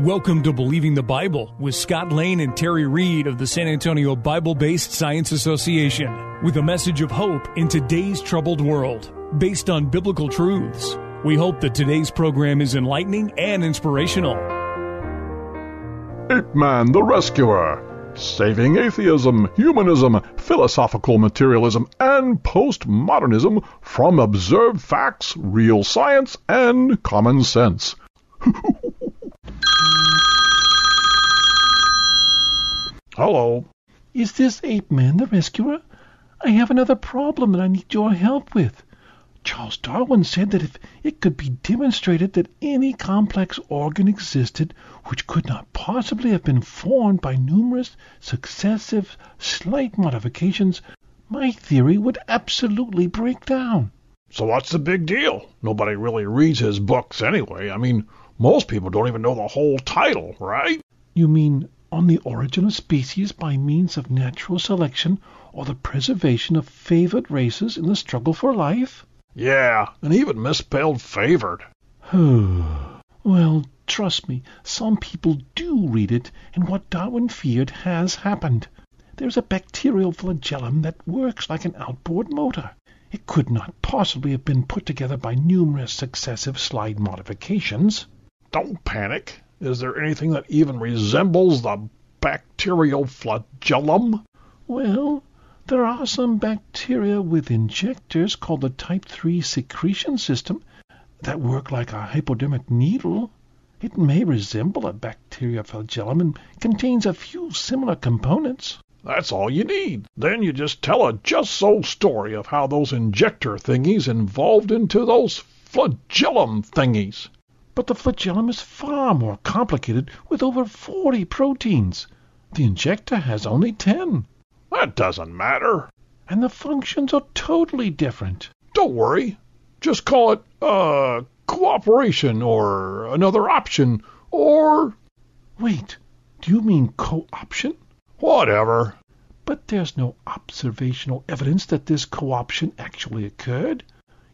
Welcome to Believing the Bible with Scott Lane and Terry Reed of the San Antonio Bible Based Science Association with a message of hope in today's troubled world based on biblical truths. We hope that today's program is enlightening and inspirational. Ape Man the Rescuer. Saving atheism, humanism, philosophical materialism, and postmodernism from observed facts, real science, and common sense. Hello. Is this Ape Man the Rescuer? I have another problem that I need your help with. Charles Darwin said that if it could be demonstrated that any complex organ existed which could not possibly have been formed by numerous successive slight modifications, my theory would absolutely break down. So what's the big deal? Nobody really reads his books anyway. I mean, most people don't even know the whole title, right? You mean on the origin of species by means of natural selection or the preservation of favored races in the struggle for life? Yeah, and even misspelled favored. well, trust me, some people do read it, and what Darwin feared has happened. There's a bacterial flagellum that works like an outboard motor. It could not possibly have been put together by numerous successive slide modifications. Don't panic. Is there anything that even resembles the bacterial flagellum? Well, there are some bacteria with injectors called the type 3 secretion system that work like a hypodermic needle. It may resemble a bacteria flagellum and contains a few similar components. That's all you need. Then you just tell a just so story of how those injector thingies evolved into those flagellum thingies. But the flagellum is far more complicated with over 40 proteins. The injector has only 10. That doesn't matter. And the functions are totally different. Don't worry. Just call it, uh, cooperation or another option or. Wait, do you mean co-option? Whatever. But there's no observational evidence that this co-option actually occurred.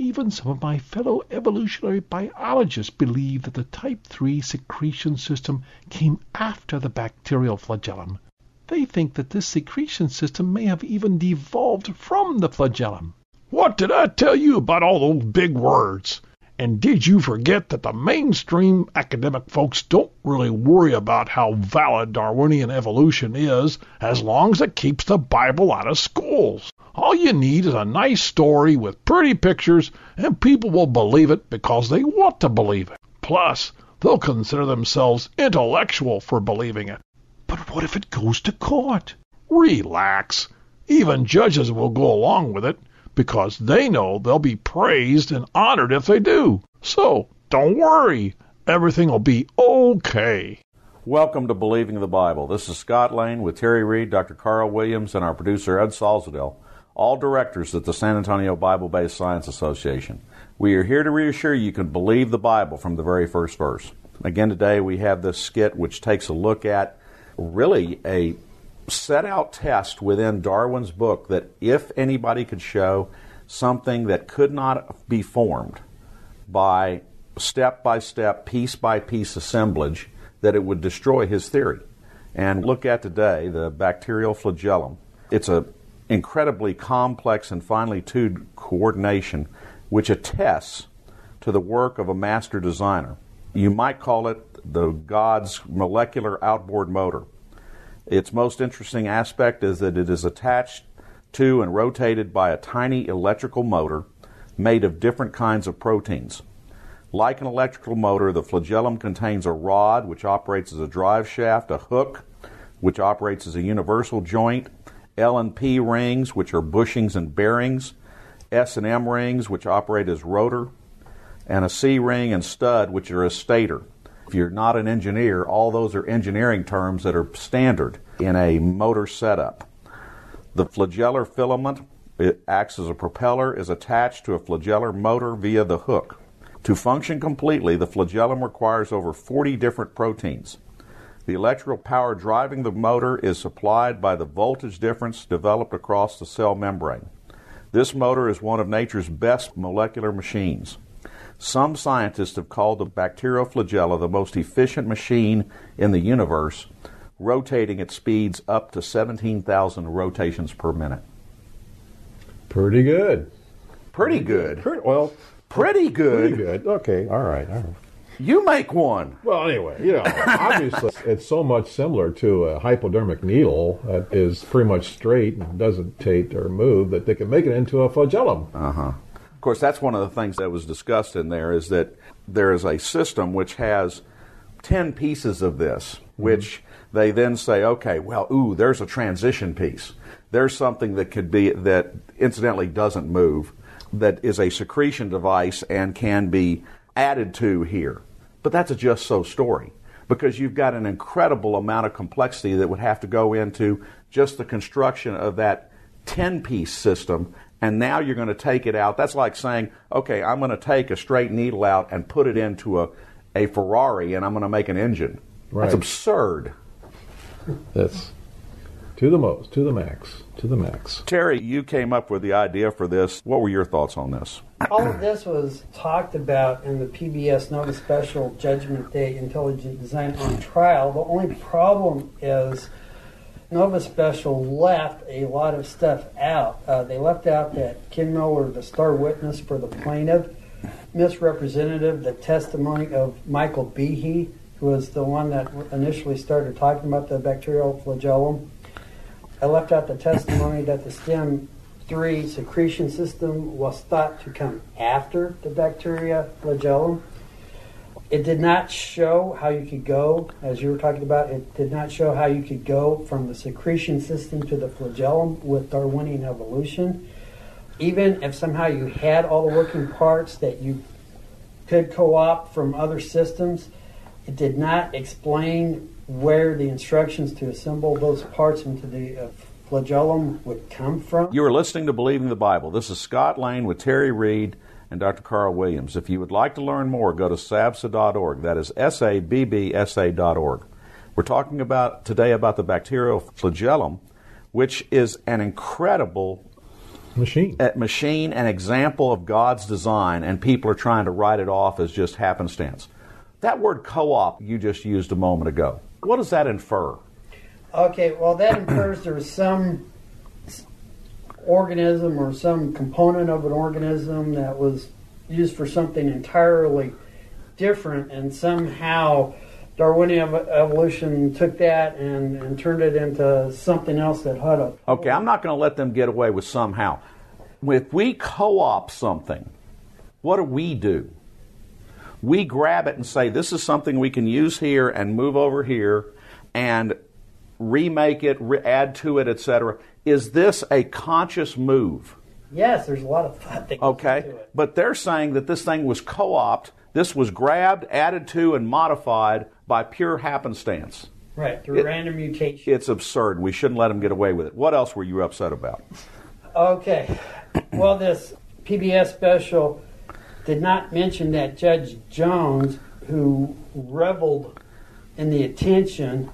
Even some of my fellow evolutionary biologists believe that the type 3 secretion system came after the bacterial flagellum. They think that this secretion system may have even devolved from the flagellum. What did I tell you about all those big words? And did you forget that the mainstream academic folks don't really worry about how valid Darwinian evolution is as long as it keeps the Bible out of schools? All you need is a nice story with pretty pictures, and people will believe it because they want to believe it. Plus, they'll consider themselves intellectual for believing it. But what if it goes to court? Relax. Even judges will go along with it because they know they'll be praised and honored if they do. So don't worry. Everything will be okay. Welcome to Believing the Bible. This is Scott Lane with Terry Reed, Dr. Carl Williams, and our producer Ed Salzadell all directors at the San Antonio Bible Based Science Association. We are here to reassure you, you can believe the Bible from the very first verse. Again, today we have this skit which takes a look at really a set out test within Darwin's book that if anybody could show something that could not be formed by step by step, piece by piece assemblage, that it would destroy his theory. And look at today the bacterial flagellum. It's a incredibly complex and finely tuned coordination which attests to the work of a master designer. You might call it the God's molecular outboard motor. Its most interesting aspect is that it is attached to and rotated by a tiny electrical motor made of different kinds of proteins. Like an electrical motor, the flagellum contains a rod which operates as a drive shaft, a hook which operates as a universal joint, L and P rings, which are bushings and bearings, S and M rings, which operate as rotor, and a C ring and stud, which are a stator. If you're not an engineer, all those are engineering terms that are standard in a motor setup. The flagellar filament it acts as a propeller, is attached to a flagellar motor via the hook. To function completely, the flagellum requires over 40 different proteins. The electrical power driving the motor is supplied by the voltage difference developed across the cell membrane. This motor is one of nature's best molecular machines. some scientists have called the bacterial flagella the most efficient machine in the universe, rotating at speeds up to 17,000 rotations per minute. Pretty good. Pretty good. Pretty, well, Pretty good. pretty good. Okay, all right. All right. You make one. Well, anyway, you know, obviously it's so much similar to a hypodermic needle that is pretty much straight and doesn't tate or move that they can make it into a flagellum. Uh huh. Of course, that's one of the things that was discussed in there is that there is a system which has 10 pieces of this, which they then say, okay, well, ooh, there's a transition piece. There's something that could be, that incidentally doesn't move, that is a secretion device and can be added to here. But that's a just so story because you've got an incredible amount of complexity that would have to go into just the construction of that 10 piece system and now you're going to take it out that's like saying okay i'm going to take a straight needle out and put it into a, a ferrari and i'm going to make an engine Right. that's absurd That's to the most, to the max, to the max. terry you came up with the idea for this what were your thoughts on this All of this was talked about in the PBS Nova Special Judgment Day Intelligent Design on Trial. The only problem is Nova Special left a lot of stuff out. Uh, they left out that Ken Miller, the star witness for the plaintiff, misrepresentative the testimony of Michael Behe, who was the one that initially started talking about the bacterial flagellum. I left out the testimony that the stem 3 secretion system was thought to come after the bacteria flagellum. It did not show how you could go, as you were talking about, it did not show how you could go from the secretion system to the flagellum with Darwinian evolution. Even if somehow you had all the working parts that you could co opt from other systems, it did not explain where the instructions to assemble those parts into the uh, flagellum would come from. You are listening to Believing the Bible. This is Scott Lane with Terry Reed and Dr. Carl Williams. If you would like to learn more, go to sabsa.org. That is S A B B S A.org. We're talking about today about the bacterial flagellum, which is an incredible Machine. machine, an example of God's design, and people are trying to write it off as just happenstance. That word co op you just used a moment ago, what does that infer? Okay, well, that infers there's some organism or some component of an organism that was used for something entirely different, and somehow Darwinian evolution took that and, and turned it into something else that had a. Okay, I'm not going to let them get away with somehow. If we co op something, what do we do? We grab it and say, this is something we can use here and move over here and remake it, re- add to it, etc. Is this a conscious move? Yes, there's a lot of thought that Okay, but they're saying that this thing was co opted, this was grabbed, added to, and modified by pure happenstance. Right, through It- random mutation. It's absurd. We shouldn't let them get away with it. What else were you upset about? Okay. Well, this PBS special did not mention that Judge Jones, who reveled in the attention,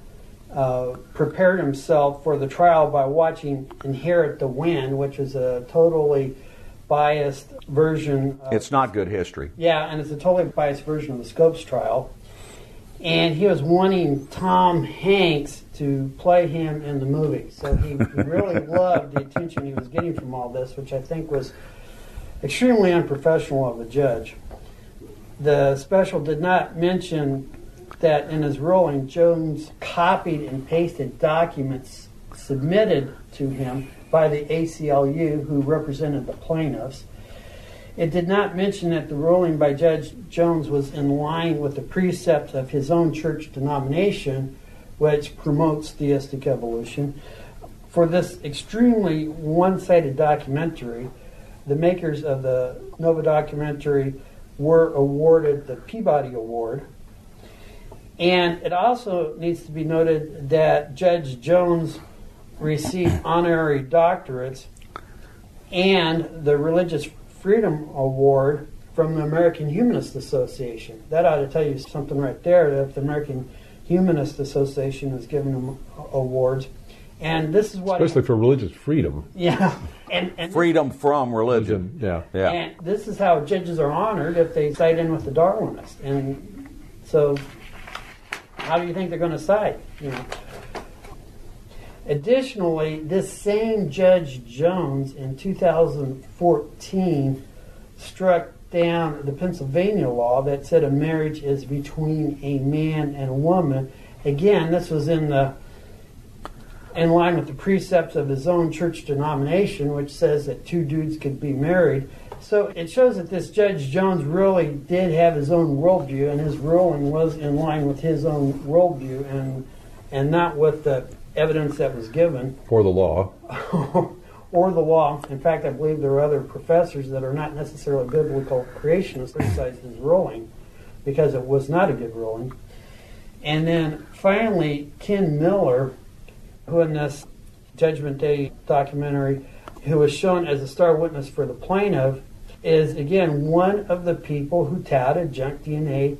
uh, prepared himself for the trial by watching Inherit the Wind, which is a totally biased version. Of, It's not good history. yeah, and it's a totally biased version of the Scopes trial. And he was wanting Tom Hanks to play him in the movie. So he really loved the attention he was getting from all this, which I think was extremely unprofessional of a judge. The special did not mention that in his ruling, Jones copied and pasted documents submitted to him by the ACLU, who represented the plaintiffs. It did not mention that the ruling by Judge Jones was in line with the precepts of his own church denomination, which promotes theistic evolution. For this extremely one sided documentary, the makers of the Nova documentary were awarded the Peabody Award. And it also needs to be noted that Judge Jones received honorary doctorates and the Religious Freedom Award from the American Humanist Association. That ought to tell you something right there that the American Humanist Association has given him awards. And this is what he- Especially for religious freedom. yeah, and, and Freedom from religion. Yeah. Yeah. And this is how judges are honored if they side in with the Darwinists. And so, how do you think they're going to side? You know. Additionally, this same Judge Jones in 2014 struck down the Pennsylvania law that said a marriage is between a man and a woman. Again, this was in the in line with the precepts of his own church denomination, which says that two dudes could be married. So it shows that this Judge Jones really did have his own worldview, and his ruling was in line with his own worldview, and and not with the evidence that was given For the law. or the law. In fact, I believe there are other professors that are not necessarily biblical creationists criticized his ruling because it was not a good ruling. And then finally, Ken Miller, who in this Judgment Day documentary, who was shown as a star witness for the plaintiff, is again one of the people who touted junk DNA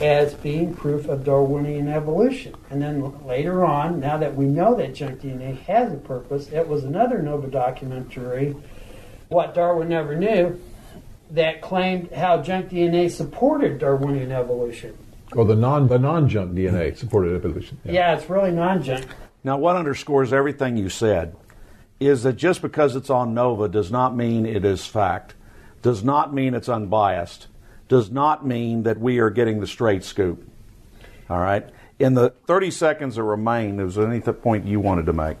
as being proof of Darwinian evolution. And then later on, now that we know that junk DNA has a purpose, it was another Nova documentary, What Darwin Never Knew, that claimed how junk DNA supported Darwinian evolution. Or the non the non junk DNA supported evolution. Yeah, it's really non junk. Now, what underscores everything you said is that just because it's on Nova does not mean it is fact, does not mean it's unbiased, does not mean that we are getting the straight scoop. All right? In the 30 seconds that remain, is there any point you wanted to make?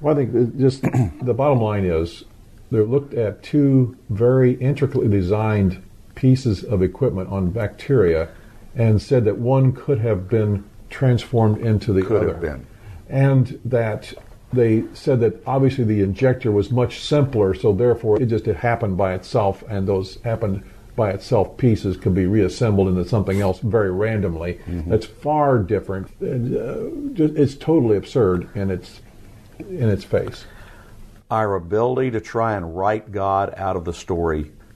Well, I think just the bottom line is they looked at two very intricately designed pieces of equipment on bacteria and said that one could have been transformed into the Could other. have been. And that they said that obviously the injector was much simpler, so therefore it just it happened by itself, and those happened by itself pieces could be reassembled into something else very randomly. That's far different. Uh, it's totally absurd in its in its face. Our ability to try and write God out of the story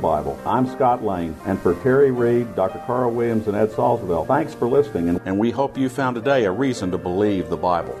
Bible. I'm Scott Lane, and for Terry Reed, Dr. Carl Williams, and Ed Salzville, thanks for listening, and, and we hope you found today a reason to believe the Bible.